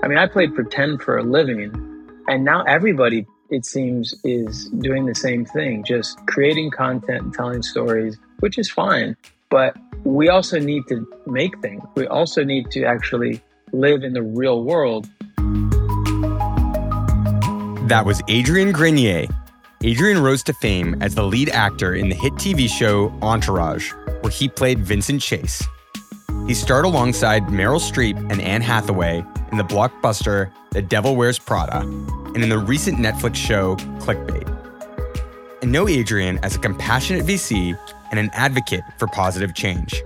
I mean, I played pretend for a living, and now everybody, it seems, is doing the same thing, just creating content and telling stories, which is fine. But we also need to make things. We also need to actually live in the real world. That was Adrian Grenier. Adrian rose to fame as the lead actor in the hit TV show Entourage, where he played Vincent Chase. He starred alongside Meryl Streep and Anne Hathaway in the blockbuster The Devil Wears Prada and in the recent Netflix show Clickbait. And know Adrian as a compassionate VC and an advocate for positive change.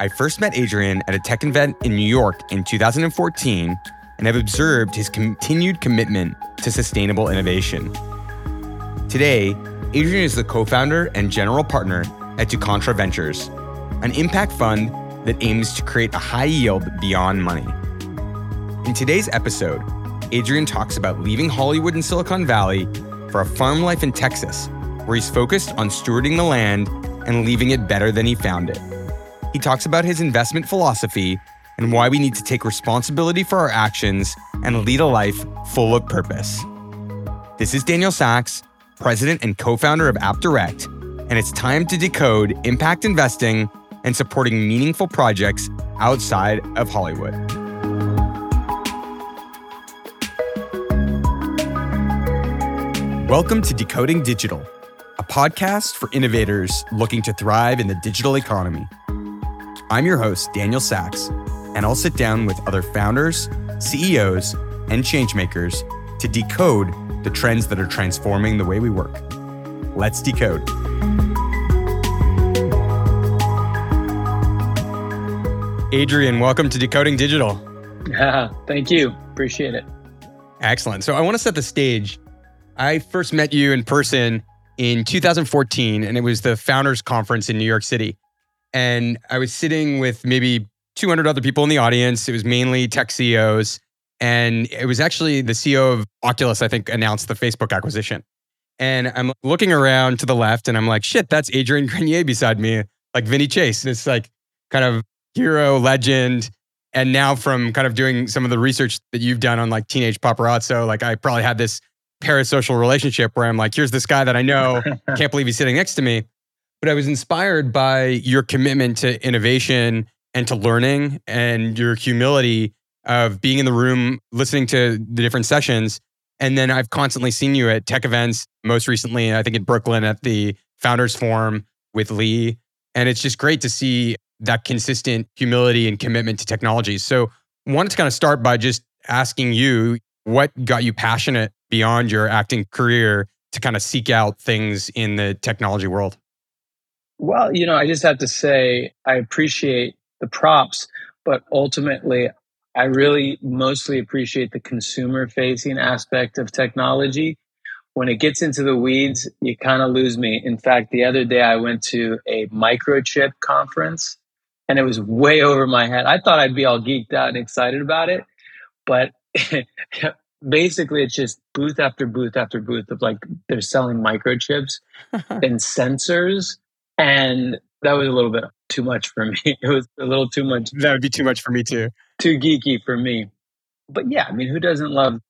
I first met Adrian at a tech event in New York in 2014 and have observed his continued commitment to sustainable innovation. Today, Adrian is the co founder and general partner at Ducontra Ventures, an impact fund that aims to create a high yield beyond money. In today's episode, Adrian talks about leaving Hollywood and Silicon Valley for a farm life in Texas, where he's focused on stewarding the land and leaving it better than he found it. He talks about his investment philosophy and why we need to take responsibility for our actions and lead a life full of purpose. This is Daniel Sachs, president and co founder of AppDirect, and it's time to decode impact investing and supporting meaningful projects outside of Hollywood. Welcome to Decoding Digital, a podcast for innovators looking to thrive in the digital economy. I'm your host, Daniel Sachs, and I'll sit down with other founders, CEOs, and changemakers to decode the trends that are transforming the way we work. Let's decode. Adrian, welcome to Decoding Digital. Yeah, thank you. Appreciate it. Excellent. So I want to set the stage. I first met you in person in 2014, and it was the Founders Conference in New York City. And I was sitting with maybe 200 other people in the audience. It was mainly tech CEOs. And it was actually the CEO of Oculus, I think, announced the Facebook acquisition. And I'm looking around to the left and I'm like, shit, that's Adrian Grenier beside me, like Vinny Chase. This like kind of hero, legend. And now from kind of doing some of the research that you've done on like teenage paparazzo, like I probably had this parasocial relationship where I'm like, here's this guy that I know, can't believe he's sitting next to me. But I was inspired by your commitment to innovation and to learning and your humility of being in the room, listening to the different sessions. And then I've constantly seen you at tech events, most recently, I think in Brooklyn at the Founders Forum with Lee. And it's just great to see that consistent humility and commitment to technology. So, I wanted to kind of start by just asking you what got you passionate beyond your acting career to kind of seek out things in the technology world? Well, you know, I just have to say, I appreciate the props, but ultimately, I really mostly appreciate the consumer facing aspect of technology. When it gets into the weeds, you kind of lose me. In fact, the other day I went to a microchip conference and it was way over my head. I thought I'd be all geeked out and excited about it, but basically it's just booth after booth after booth of like they're selling microchips and sensors and that was a little bit too much for me. It was a little too much. That would be too much for me too. Too geeky for me. But yeah, I mean, who doesn't love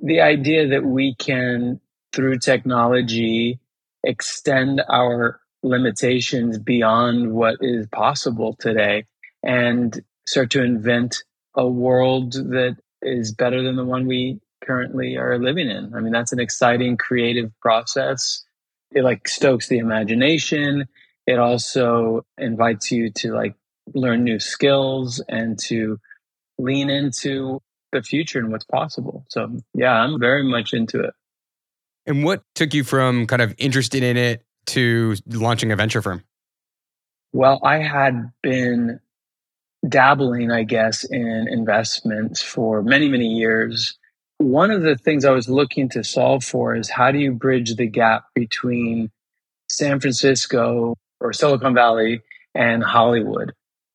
the idea that we can, through technology, extend our limitations beyond what is possible today and start to invent a world that is better than the one we currently are living in. I mean, that's an exciting creative process. It like stokes the imagination. It also invites you to like learn new skills and to lean into the future and what's possible. So, yeah, I'm very much into it. And what took you from kind of interested in it to launching a venture firm? Well, I had been dabbling, I guess, in investments for many, many years. One of the things I was looking to solve for is how do you bridge the gap between San Francisco or Silicon Valley and Hollywood?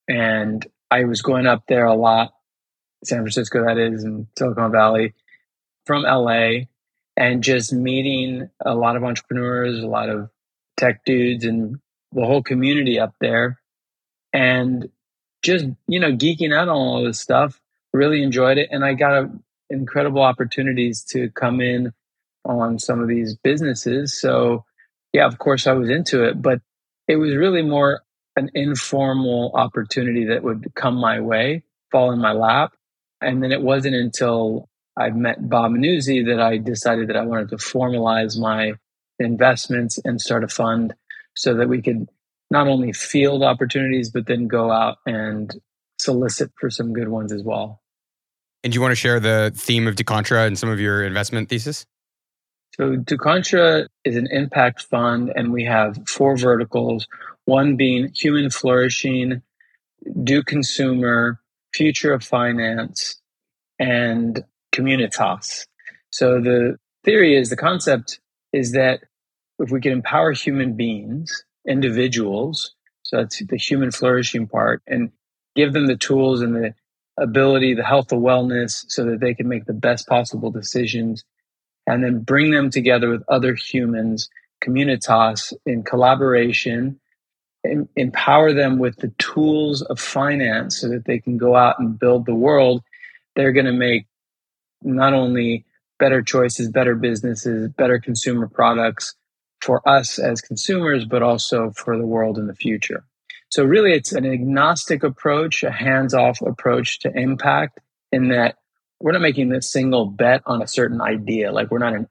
And I was going up there a lot, San Francisco, that is, and Silicon Valley from LA, and just meeting a lot of entrepreneurs, a lot of tech dudes, and the whole community up there. And just, you know, geeking out on all this stuff, really enjoyed it. And I got a, incredible opportunities to come in on some of these businesses. So, yeah, of course, I was into it, but it was really more an informal opportunity that would come my way, fall in my lap. And then it wasn't until I met Bob Manuzzi that I decided that I wanted to formalize my investments and start a fund so that we could not only field opportunities, but then go out and solicit for some good ones as well. And do you want to share the theme of DuContra and some of your investment thesis? So DuContra is an impact fund, and we have four verticals. One being human flourishing, do consumer, future of finance, and communitas. So the theory is the concept is that if we can empower human beings, individuals, so that's the human flourishing part, and give them the tools and the ability, the health and wellness, so that they can make the best possible decisions, and then bring them together with other humans, communitas, in collaboration, and empower them with the tools of finance so that they can go out and build the world. They're going to make not only better choices, better businesses, better consumer products for us as consumers, but also for the world in the future. So really it's an agnostic approach, a hands-off approach to impact in that we're not making this single bet on a certain idea. Like we're not a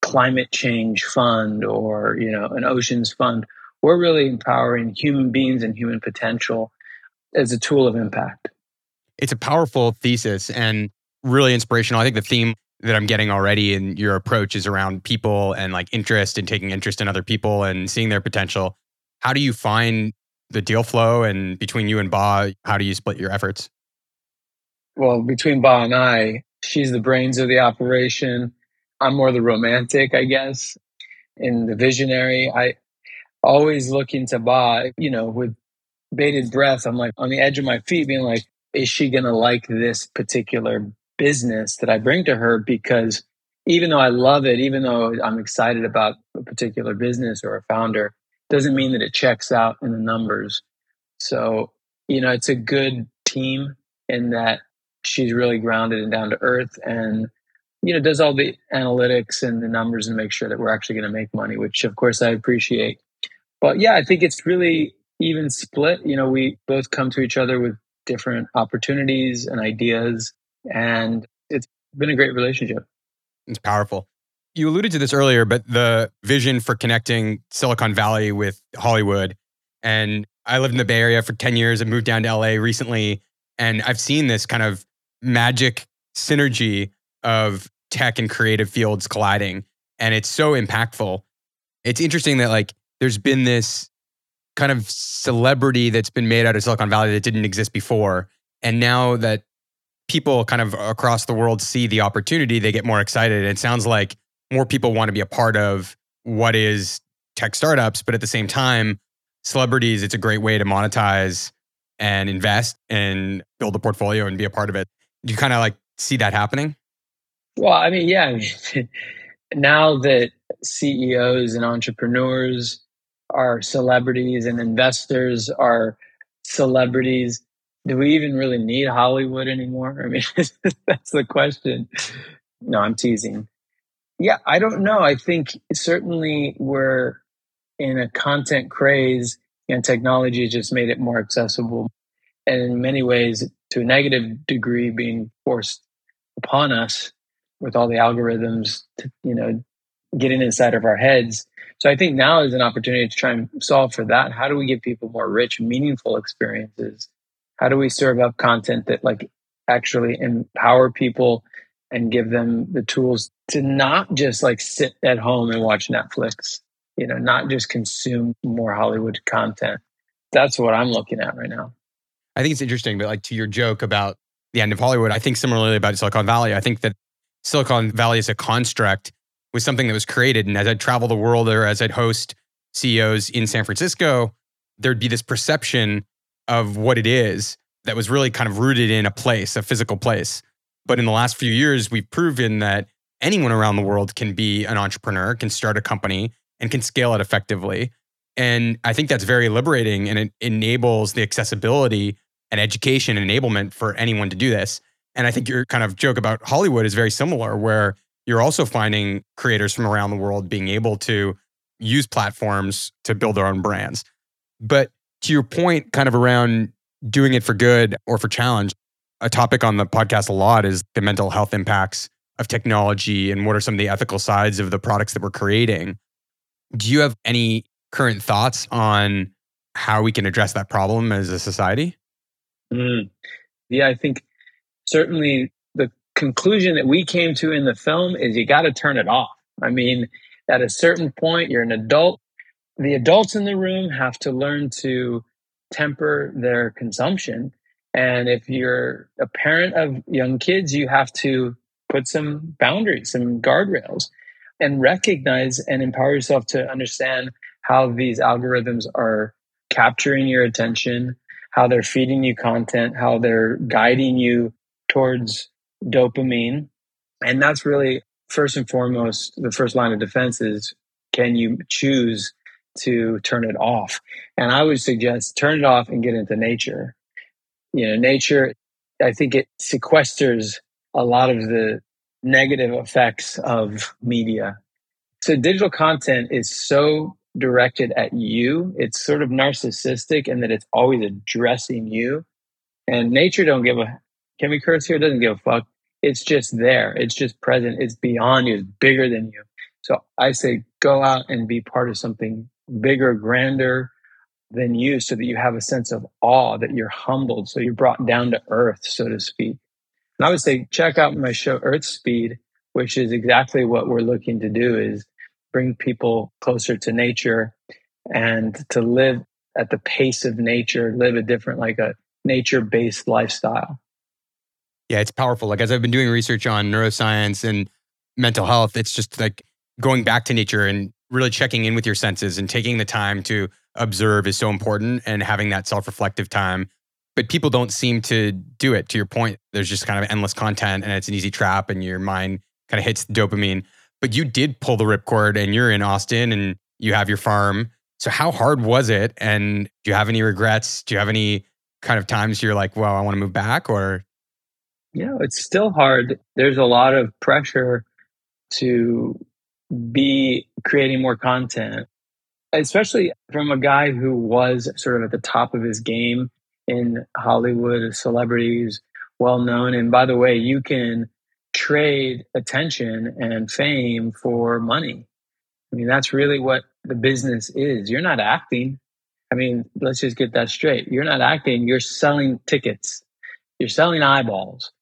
climate change fund or, you know, an oceans fund. We're really empowering human beings and human potential as a tool of impact. It's a powerful thesis and really inspirational. I think the theme that I'm getting already in your approach is around people and like interest and taking interest in other people and seeing their potential. How do you find the deal flow and between you and Ba, how do you split your efforts? Well, between Ba and I, she's the brains of the operation. I'm more the romantic, I guess, and the visionary. I always looking to Ba, you know, with bated breath. I'm like on the edge of my feet, being like, is she going to like this particular business that I bring to her? Because even though I love it, even though I'm excited about a particular business or a founder, doesn't mean that it checks out in the numbers. So, you know, it's a good team in that she's really grounded and down to earth and, you know, does all the analytics and the numbers and make sure that we're actually going to make money, which of course I appreciate. But yeah, I think it's really even split. You know, we both come to each other with different opportunities and ideas, and it's been a great relationship. It's powerful you alluded to this earlier, but the vision for connecting Silicon Valley with Hollywood. And I lived in the Bay Area for 10 years and moved down to LA recently. And I've seen this kind of magic synergy of tech and creative fields colliding. And it's so impactful. It's interesting that, like, there's been this kind of celebrity that's been made out of Silicon Valley that didn't exist before. And now that people kind of across the world see the opportunity, they get more excited. And it sounds like more people want to be a part of what is tech startups, but at the same time, celebrities, it's a great way to monetize and invest and build a portfolio and be a part of it. Do you kind of like see that happening? Well, I mean, yeah. now that CEOs and entrepreneurs are celebrities and investors are celebrities, do we even really need Hollywood anymore? I mean, that's the question. No, I'm teasing. Yeah, I don't know. I think certainly we're in a content craze and technology just made it more accessible. And in many ways, to a negative degree, being forced upon us with all the algorithms, to, you know, getting inside of our heads. So I think now is an opportunity to try and solve for that. How do we give people more rich, meaningful experiences? How do we serve up content that like actually empower people and give them the tools to not just like sit at home and watch Netflix, you know, not just consume more Hollywood content. That's what I'm looking at right now. I think it's interesting, but like to your joke about the end of Hollywood, I think similarly about Silicon Valley. I think that Silicon Valley as a construct was something that was created. And as I'd travel the world or as I'd host CEOs in San Francisco, there'd be this perception of what it is that was really kind of rooted in a place, a physical place. But in the last few years, we've proven that anyone around the world can be an entrepreneur, can start a company, and can scale it effectively. And I think that's very liberating and it enables the accessibility and education and enablement for anyone to do this. And I think your kind of joke about Hollywood is very similar, where you're also finding creators from around the world being able to use platforms to build their own brands. But to your point, kind of around doing it for good or for challenge, a topic on the podcast a lot is the mental health impacts of technology and what are some of the ethical sides of the products that we're creating. Do you have any current thoughts on how we can address that problem as a society? Mm. Yeah, I think certainly the conclusion that we came to in the film is you got to turn it off. I mean, at a certain point, you're an adult. The adults in the room have to learn to temper their consumption. And if you're a parent of young kids, you have to put some boundaries, some guardrails, and recognize and empower yourself to understand how these algorithms are capturing your attention, how they're feeding you content, how they're guiding you towards dopamine. And that's really first and foremost the first line of defense is can you choose to turn it off? And I would suggest turn it off and get into nature. You know, nature, I think it sequesters a lot of the negative effects of media. So digital content is so directed at you. It's sort of narcissistic in that it's always addressing you. And nature don't give a can we curse here? Doesn't give a fuck. It's just there. It's just present. It's beyond you. It's bigger than you. So I say go out and be part of something bigger, grander than you so that you have a sense of awe, that you're humbled, so you're brought down to earth, so to speak. And I would say check out my show Earth Speed, which is exactly what we're looking to do is bring people closer to nature and to live at the pace of nature, live a different, like a nature based lifestyle. Yeah, it's powerful. Like as I've been doing research on neuroscience and mental health, it's just like going back to nature and really checking in with your senses and taking the time to observe is so important and having that self-reflective time. But people don't seem to do it. To your point, there's just kind of endless content and it's an easy trap and your mind kind of hits the dopamine. But you did pull the ripcord and you're in Austin and you have your farm. So how hard was it? And do you have any regrets? Do you have any kind of times you're like, well, I want to move back or yeah, it's still hard. There's a lot of pressure to be creating more content, especially from a guy who was sort of at the top of his game in Hollywood, celebrities, well known. And by the way, you can trade attention and fame for money. I mean, that's really what the business is. You're not acting. I mean, let's just get that straight. You're not acting, you're selling tickets, you're selling eyeballs.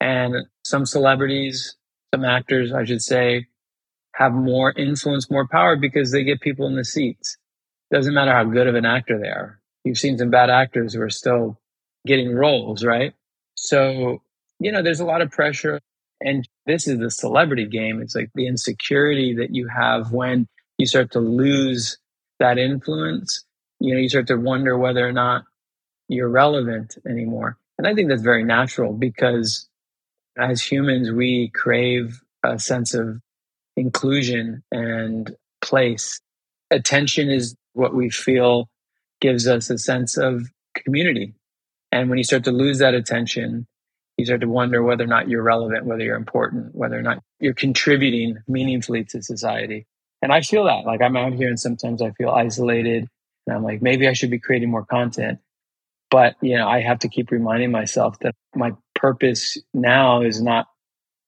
And some celebrities, some actors, I should say, have more influence, more power because they get people in the seats. Doesn't matter how good of an actor they are. You've seen some bad actors who are still getting roles, right? So, you know, there's a lot of pressure. And this is the celebrity game. It's like the insecurity that you have when you start to lose that influence. You know, you start to wonder whether or not you're relevant anymore. And I think that's very natural because as humans, we crave a sense of inclusion and place. Attention is what we feel gives us a sense of community. And when you start to lose that attention, you start to wonder whether or not you're relevant, whether you're important, whether or not you're contributing meaningfully to society. And I feel that like I'm out here and sometimes I feel isolated and I'm like, maybe I should be creating more content. But, you know, I have to keep reminding myself that my purpose now is not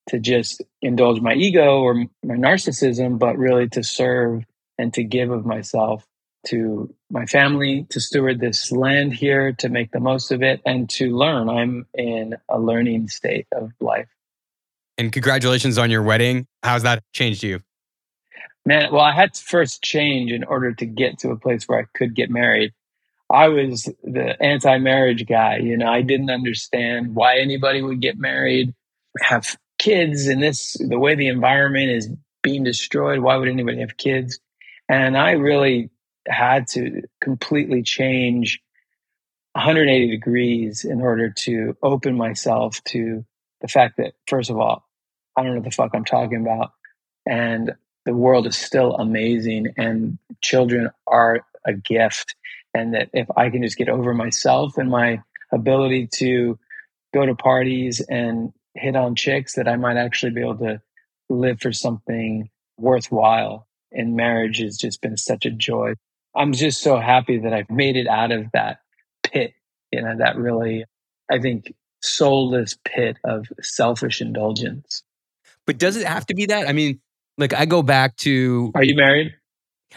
to just indulge my ego or my narcissism, but really to serve and to give of myself to my family, to steward this land here, to make the most of it, and to learn. I'm in a learning state of life. And congratulations on your wedding. How's that changed you? Man, well, I had to first change in order to get to a place where I could get married. I was the anti marriage guy. You know, I didn't understand why anybody would get married, have kids, and this, the way the environment is being destroyed. Why would anybody have kids? And I really had to completely change 180 degrees in order to open myself to the fact that, first of all, I don't know what the fuck I'm talking about. And the world is still amazing and children are a gift and that if I can just get over myself and my ability to go to parties and hit on chicks that I might actually be able to live for something worthwhile. And marriage has just been such a joy. I'm just so happy that I've made it out of that pit, you know, that really, I think, soulless pit of selfish indulgence. But does it have to be that? I mean, like I go back to Are you married?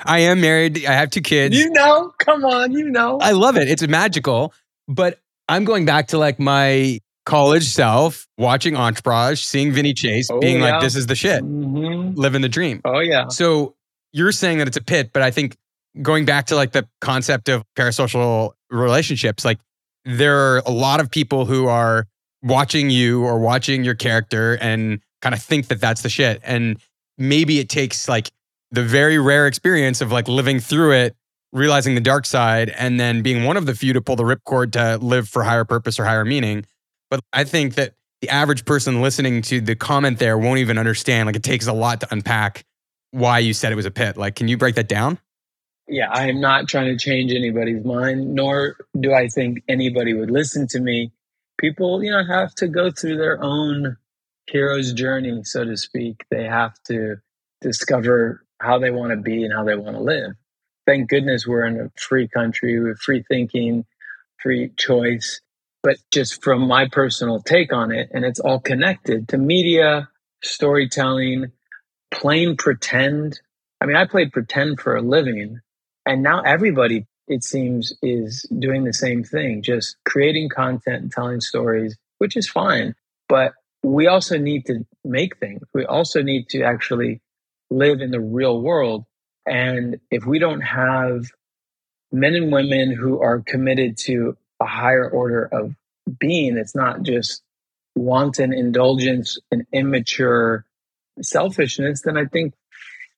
I am married. I have two kids. You know, come on, you know. I love it. It's magical. But I'm going back to like my college self, watching Entourage, seeing Vinny Chase, Oh, being yeah. like, this is the shit, Mhm. living the dream. Oh, yeah. So you're saying that it's a pit, but I think going back to like the concept of parasocial relationships, like there are a lot of people who are watching you or watching your character and kind of think that that's the shit. And maybe it takes like the very rare experience of like living through it, realizing the dark side, and then being one of the few to pull the ripcord to live for higher purpose or higher meaning. But I think that the average person listening to the comment there won't even understand. Like it takes a lot to unpack why you said it was a pit. Like, can you break that down? yeah, I am not trying to change anybody's mind, nor do I think anybody would listen to me. People, you know, have to go through their own hero's journey, so to speak. They have to discover how they want to be and how they want to live. Thank goodness we're in a free country with free thinking, free choice. But just from my personal take on it, and it's all connected to media, storytelling, plain pretend. I mean, I played pretend for a living, and now everybody, it seems, is doing the same thing, just creating content and telling stories, which is fine. But we also need to make things. We also need to actually live in the real world. And if we don't have men and women who are committed to a higher order of being, it's not just wanton indulgence and immature selfishness, then I think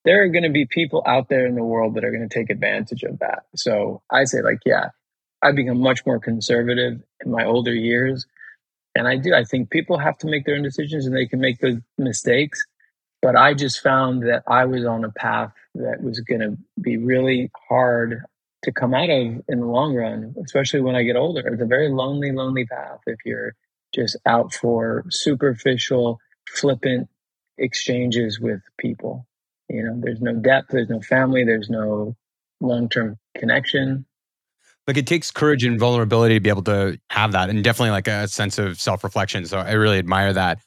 there are going to be people out there in the world that are going to take advantage of that. So I say, like, yeah, I've become much more conservative in my older years. And I do. I think people have to make their own decisions and they can make those mistakes. But I just found that I was on a path that was going to be really hard to come out of in the long run, especially when I get older. It's a very lonely, lonely path if you're just out for superficial, flippant exchanges with people. You know, there's no depth, there's no family, there's no long term connection. Like it takes courage and vulnerability to be able to have that and definitely like a sense of self reflection. So I really admire that.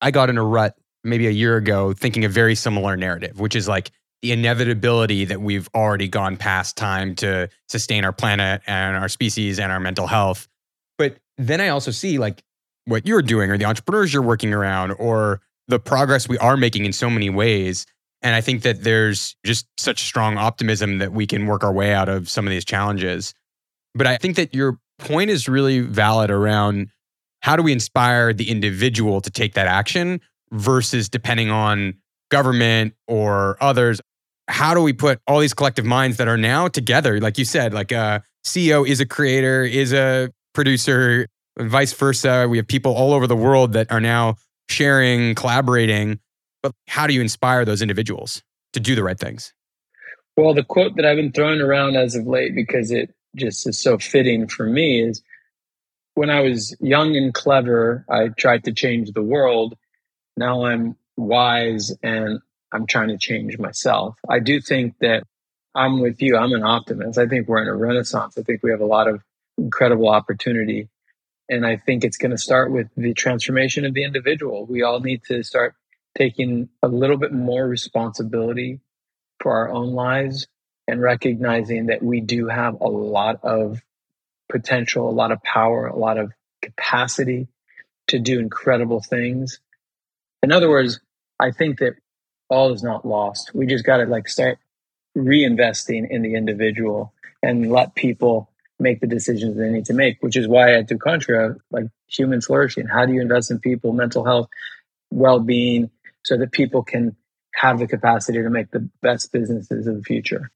I got in a rut maybe a year ago thinking a very similar narrative, which is like the inevitability that we've already gone past time to sustain our planet and our species and our mental health. But then I also see like what you're doing or the entrepreneurs you're working around or the progress we are making in so many ways. And I think that there's just such strong optimism that we can work our way out of some of these challenges. But I think that your point is really valid around how do we inspire the individual to take that action versus depending on government or others. How do we put all these collective minds that are now together? Like you said, like uh, a CEO is a creator, is a producer, vice versa. We have people all over the world that are now sharing, collaborating. But how do you inspire those individuals to do the right things? Well, the quote that I've been throwing around as of late because it just is so fitting for me is when I was young and clever, I tried to change the world. Now I'm wise and I'm trying to change myself. I do think that I'm with you. I'm an optimist. I think we're in a renaissance. I think we have a lot of incredible opportunity. And I think it's going to start with the transformation of the individual. We all need to start taking a little bit more responsibility for our own lives and recognizing that we do have a lot of potential, a lot of power, a lot of capacity to do incredible things. In other words, I think that all is not lost. We just got to like start reinvesting in the individual and let people make the decisions they need to make, which is why at Ducontra, like human flourishing, how do you invest in people, mental health, well-being, so that people can have the capacity to make the best businesses of the future.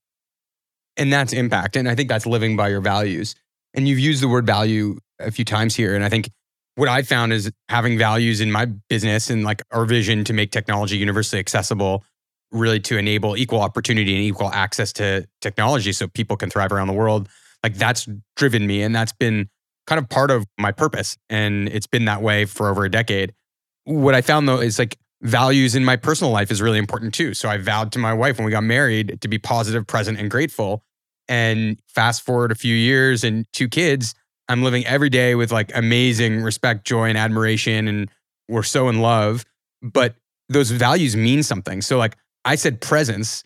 And that's impact. And I think that's living by your values. And you've used the word value a few times here. And I think what I found is having values in my business and like our vision to make technology universally accessible, really to enable equal opportunity and equal access to technology so people can thrive around the world. Like that's driven me. And that's been kind of part of my purpose. And it's been that way for over a decade. What I found though is like values in my personal life is really important too. So I vowed to my wife when we got married to be positive, present, and grateful. And fast forward a few years and two kids, I'm living every day with like amazing respect, joy, and admiration. And we're so in love. But those values mean something. So, like I said, presence,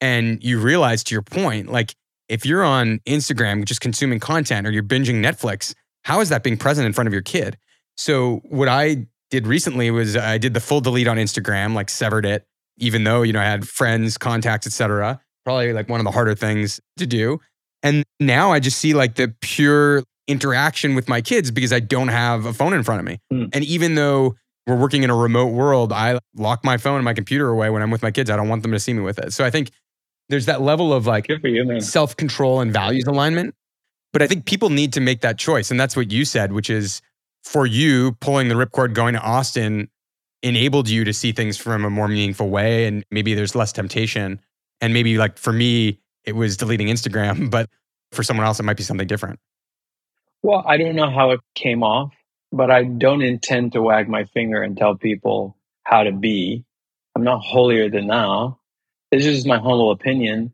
and you realize to your point, like if you're on Instagram just consuming content or you're binging Netflix, how is that being present in front of your kid? So, what I did recently was I did the full delete on Instagram, like severed it, even though, you know, I had friends, contacts, etc. Probably like one of the harder things to do. And now I just see like the pure interaction with my kids because I don't have a phone in front of me. Mm. And even though we're working in a remote world, I lock my phone and my computer away when I'm with my kids. I don't want them to see me with it. So I think there's that level of like self control and values alignment. But I think people need to make that choice. And that's what you said, which is for you, pulling the ripcord, going to Austin enabled you to see things from a more meaningful way. And maybe there's less temptation. And maybe like for me, it was deleting Instagram, but for someone else, it might be something different. Well, I don't know how it came off, but I don't intend to wag my finger and tell people how to be. I'm not holier than thou. This is my humble opinion.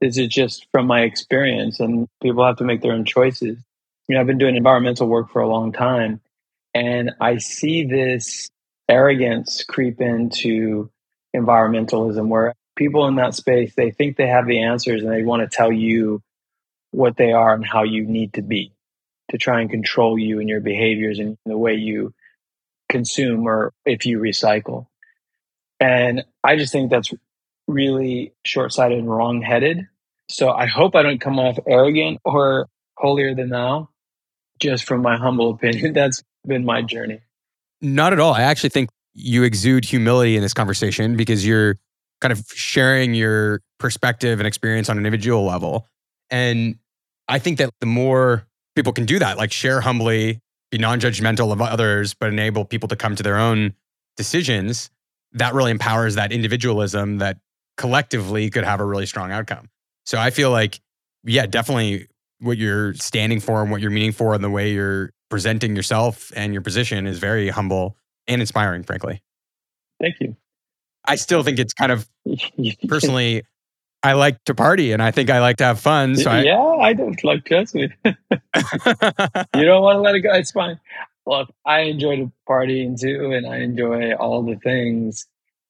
This is just from my experience, and people have to make their own choices. You know, I've been doing environmental work for a long time, and I see this arrogance creep into environmentalism where people in that space they think they have the answers and they want to tell you what they are and how you need to be to try and control you and your behaviors and the way you consume or if you recycle. And I just think that's really short sighted and wrong headed. So I hope I don't come off arrogant or holier than thou, just from my humble opinion. That's been my journey. Not at all. I actually think you exude humility in this conversation because you're kind of sharing your perspective and experience on an individual level. And I think that the more people can do that, like share humbly, be non judgmental of others, but enable people to come to their own decisions. That really empowers that individualism that collectively could have a really strong outcome. So I feel like, yeah, definitely what you're standing for and what you're meaning for and the way you're presenting yourself and your position is very humble and inspiring, frankly. Thank you. I still think it's kind of personally I like to party and I think I like to have fun. So yeah, I, I don't like trust me. you don't want to let it go. It's fine. Look, I enjoy partying too, and I enjoy all the things.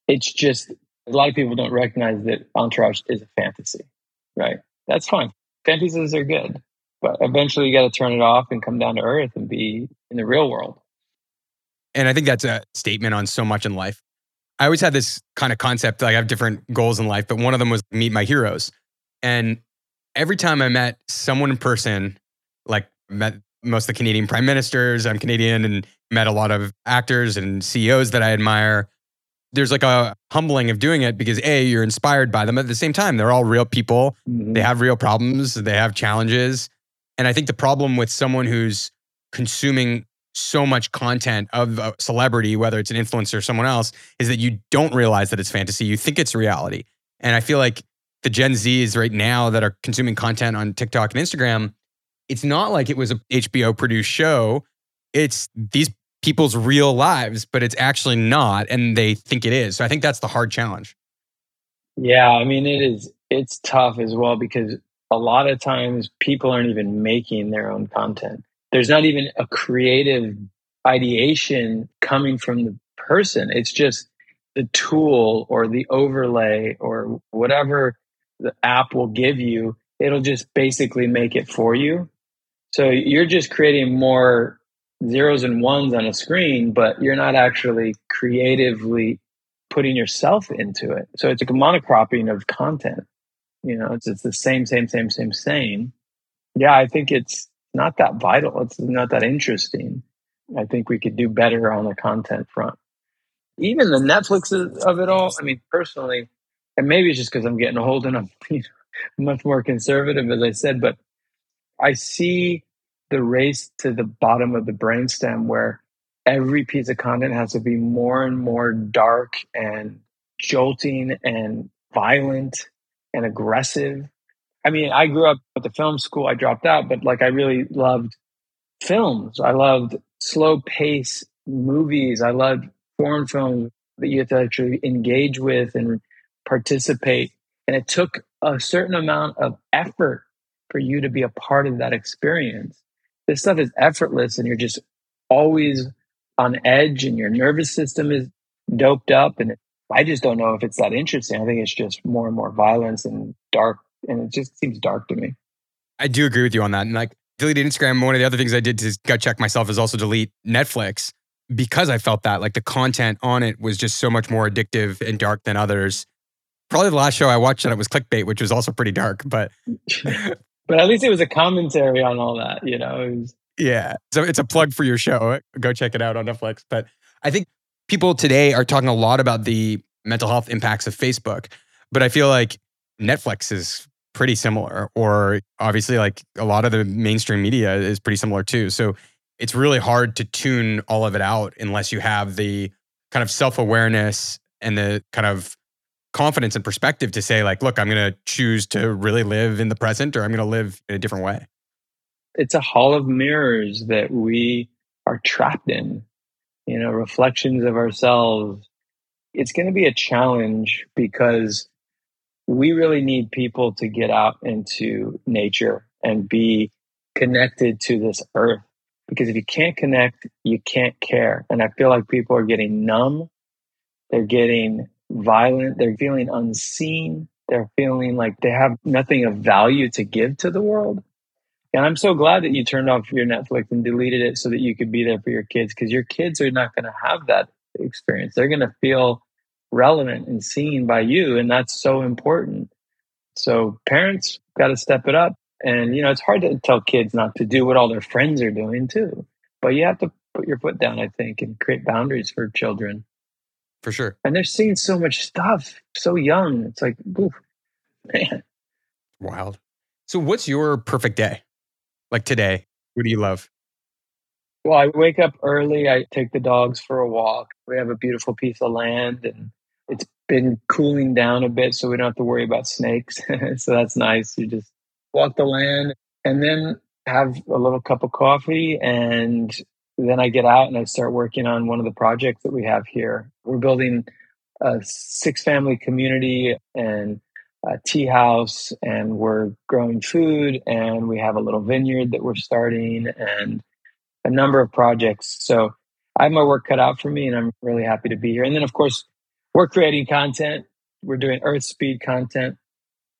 It's just a lot of people don't recognize that Entourage is a fantasy, right? That's fine. Fantasies are good, but eventually you got to turn it off and come down to earth and be in the real world. And I think that's a statement on so much in life. I always had this kind of concept. Like I have different goals in life, but one of them was meet my heroes. And every time I met someone in person, like met most of the Canadian prime ministers, I'm Canadian, and met a lot of actors and CEOs that I admire. There's like a humbling of doing it because A, you're inspired by them. At the same time, they're all real people. Mm-hmm. They have real problems, they have challenges. And I think the problem with someone who's consuming so much content of a celebrity, whether it's an influencer or someone else, is that you don't realize that it's fantasy. You think it's reality. And I feel like the Gen Zs right now that are consuming content on TikTok and Instagram, it's not like it was a HBO produced show. It's these people's real lives, but it's actually not. And they think it is. So I think that's the hard challenge. Yeah. I mean, it is, it's tough as well because a lot of times people aren't even making their own content there's not even a creative ideation coming from the person. It's just the tool or the overlay or whatever the app will give you. It'll just basically make it for you. So you're just creating more zeros and ones on a screen, but you're not actually creatively putting yourself into it. So it's a monocropping of content. You know, it's, it's the same, same, same, same, same. Yeah, I think it's not that vital. It's not that interesting. I think we could do better on the content front. Even the Netflix of it all. I mean, personally, and maybe it's just because I'm getting old and I'm you know, much more conservative, as I said, but I see the race to the bottom of the brainstem where every piece of content has to be more and more dark and jolting and violent and aggressive I mean, I grew up at the film school. I dropped out, but like I really loved films. I loved slow pace movies. I loved foreign films that you have to actually engage with and participate. And it took a certain amount of effort for you to be a part of that experience. This stuff is effortless and you're just always on edge and your nervous system is doped up. And I just don't know if it's that interesting. I think it's just more and more violence and dark. And it just seems dark to me. I do agree with you on that. And like deleted Instagram, one of the other things I did to gut check myself is also delete Netflix because I felt that like the content on it was just so much more addictive and dark than others. Probably the last show I watched that it was clickbait, which was also pretty dark, but but at least it was a commentary on all that, you know. Was... yeah, so it's a plug for your show. Go check it out on Netflix. But I think people today are talking a lot about the mental health impacts of Facebook, but I feel like Netflix is pretty similar, or obviously like a lot of the mainstream media is pretty similar too. So it's really hard to tune all of it out unless you have the kind of self awareness and the kind of confidence and perspective to say, like, look, I'm going to choose to really live in the present or I'm going to live in a different way. It's a hall of mirrors that we are trapped in, you know, reflections of ourselves. It's going to be a challenge because we really need people to get out into nature and be connected to this earth because if you can't connect, you can't care. And I feel like people are getting numb. They're getting violent. They're feeling unseen. They're feeling like they have nothing of value to give to the world. And I'm so glad that you turned off your Netflix and deleted it so that you could be there for your kids because your kids are not going to have that experience. They're going to feel relevant and seen by you. And that's so important. So parents got to step it up. And, you know, it's hard to tell kids not to do what all their friends are doing too. But you have to put your foot down, I think, and create boundaries for children. For sure. And they're seeing so much stuff so young. It's like, oof, man. Wild. So, what's your perfect day? Like today, what do you love? Well, I wake up early. I take the dogs for a walk. We have a beautiful piece of land and it's been cooling down a bit so we don't have to worry about snakes. so that's nice. You just walk the land, and then have a little cup of coffee. And then I get out and I start working on one of the projects that we have here. We're building a six family community and a tea house, and we're growing food, and we have a little vineyard that we're starting, and a number of projects. So I have my work cut out for me, and I'm really happy to be here. And then, of course, we're creating content. We're doing Earth Speed content,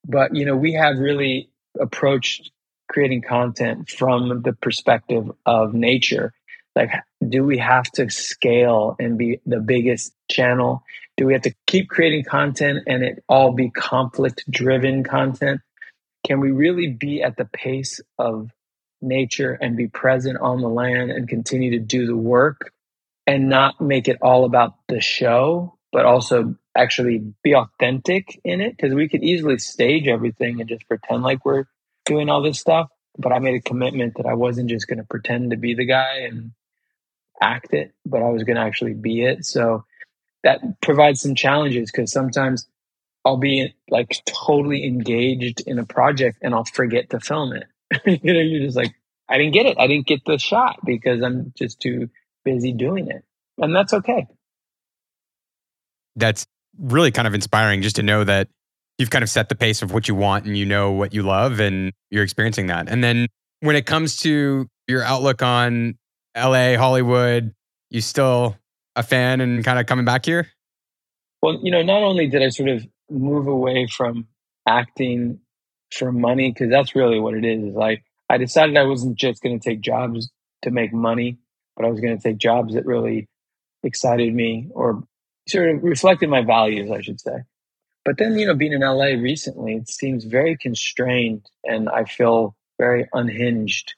but you know, we have really approached creating content from the perspective of nature. Like, do we have to scale and be the biggest channel? Do we have to keep creating content and it all be conflict driven content? Can we really be at the pace of nature and be present on the land and continue to do the work and not make it all about the show, but also actually be authentic in it? Because we could easily stage everything and just pretend like we're doing all this stuff. But I made a commitment that I wasn't just going to pretend to be the guy and act it, but I was going to actually be it. So that provides some challenges because sometimes I'll be like totally engaged in a project and I'll forget to film it. you know, you're just like, I didn't get it. I didn't get the shot because I'm just too busy doing it. And that's okay. That's really kind of inspiring just to know that you've kind of set the pace of what you want and you know what you love and you're experiencing that. And then when it comes to your outlook on LA, Hollywood, you still a fan and kind of coming back here? Well, you know, not only did I sort of move away from acting for money, because that's really what it is. Like I decided I wasn't just going to take jobs to make money, but I was going to take jobs that really excited me or sort of reflected my values, I should say. But then, you know, being in LA recently, it seems very constrained and I feel very unhinged.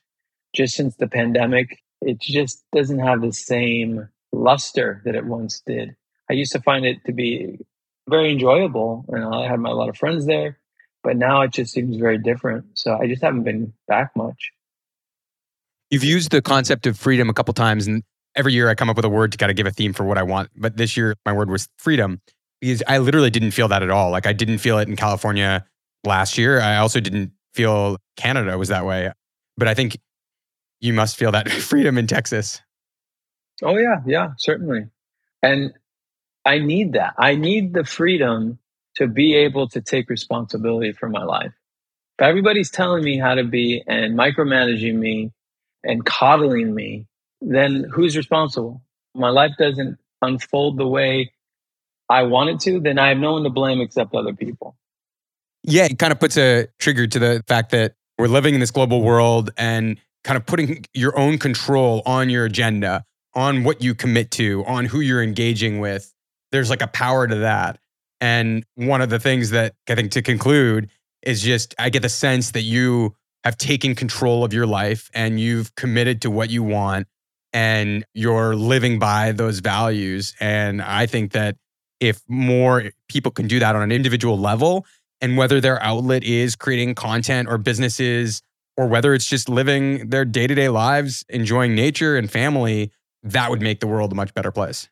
Just since the pandemic, it just doesn't have the same luster that it once did. I used to find it to be very enjoyable and I had my, a lot of friends there, but now it just seems very different. So I just haven't been back much. You've used the concept of freedom a couple times and every year I come up with a word to kind of give a theme for what I want. But this year my word was freedom because I literally didn't feel that at all. Like I didn't feel it in California last year. I also didn't feel Canada was that way. But I think you must feel that freedom in Texas. Oh, yeah, yeah, certainly. And I need that. I need the freedom to be able to take responsibility for my life. If everybody's telling me how to be and micromanaging me and coddling me, then who's responsible? My life doesn't unfold the way I want it to, then I have no one to blame except other people. Yeah, it kind of puts a trigger to the fact that we're living in this global world and kind of putting your own control on your agenda, on what you commit to, on who you're engaging with. There's like a power to that. And one of the things that I think to conclude is just I get the sense that you have taken control of your life and you've committed to what you want and you're living by those values. And I think that if more people can do that on an individual level, and whether their outlet is creating content or businesses, or whether it's just living their day to day lives, enjoying nature and family, that would make the world a much better place.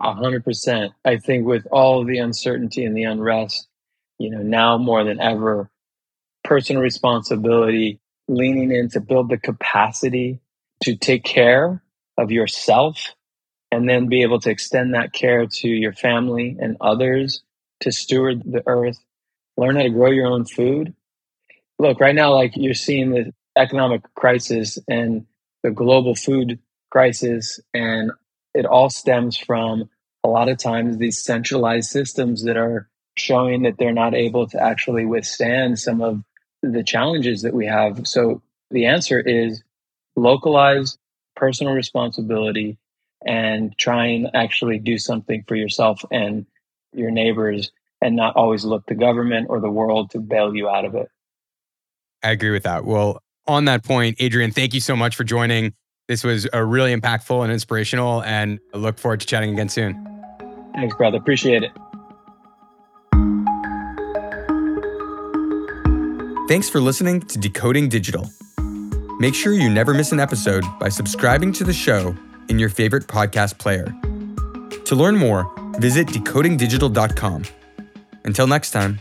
A hundred percent. I think with all the uncertainty and the unrest, you know, now more than ever, personal responsibility, leaning in to build the capacity to take care of yourself and then be able to extend that care to your family and others to steward the earth, learn how to grow your own food. Look, right now, like you're seeing the economic crisis and the global food crisis, and it all stems from a lot of times these centralized systems that are showing that they're not able to actually withstand some of the challenges that we have. So the answer is localize personal responsibility and try and actually do something for yourself and your neighbors and not always look to government or the world to bail you out of it. I agree with that. Well, on that point, Adrian, thank you so much for joining. This was a really impactful and inspirational, and I look forward to chatting again soon. Thanks, brother. Appreciate it. Thanks for listening to Decoding Digital. Make sure you never miss an episode by subscribing to the show in your favorite podcast player. To learn more, visit decodingdigital.com. Until next time.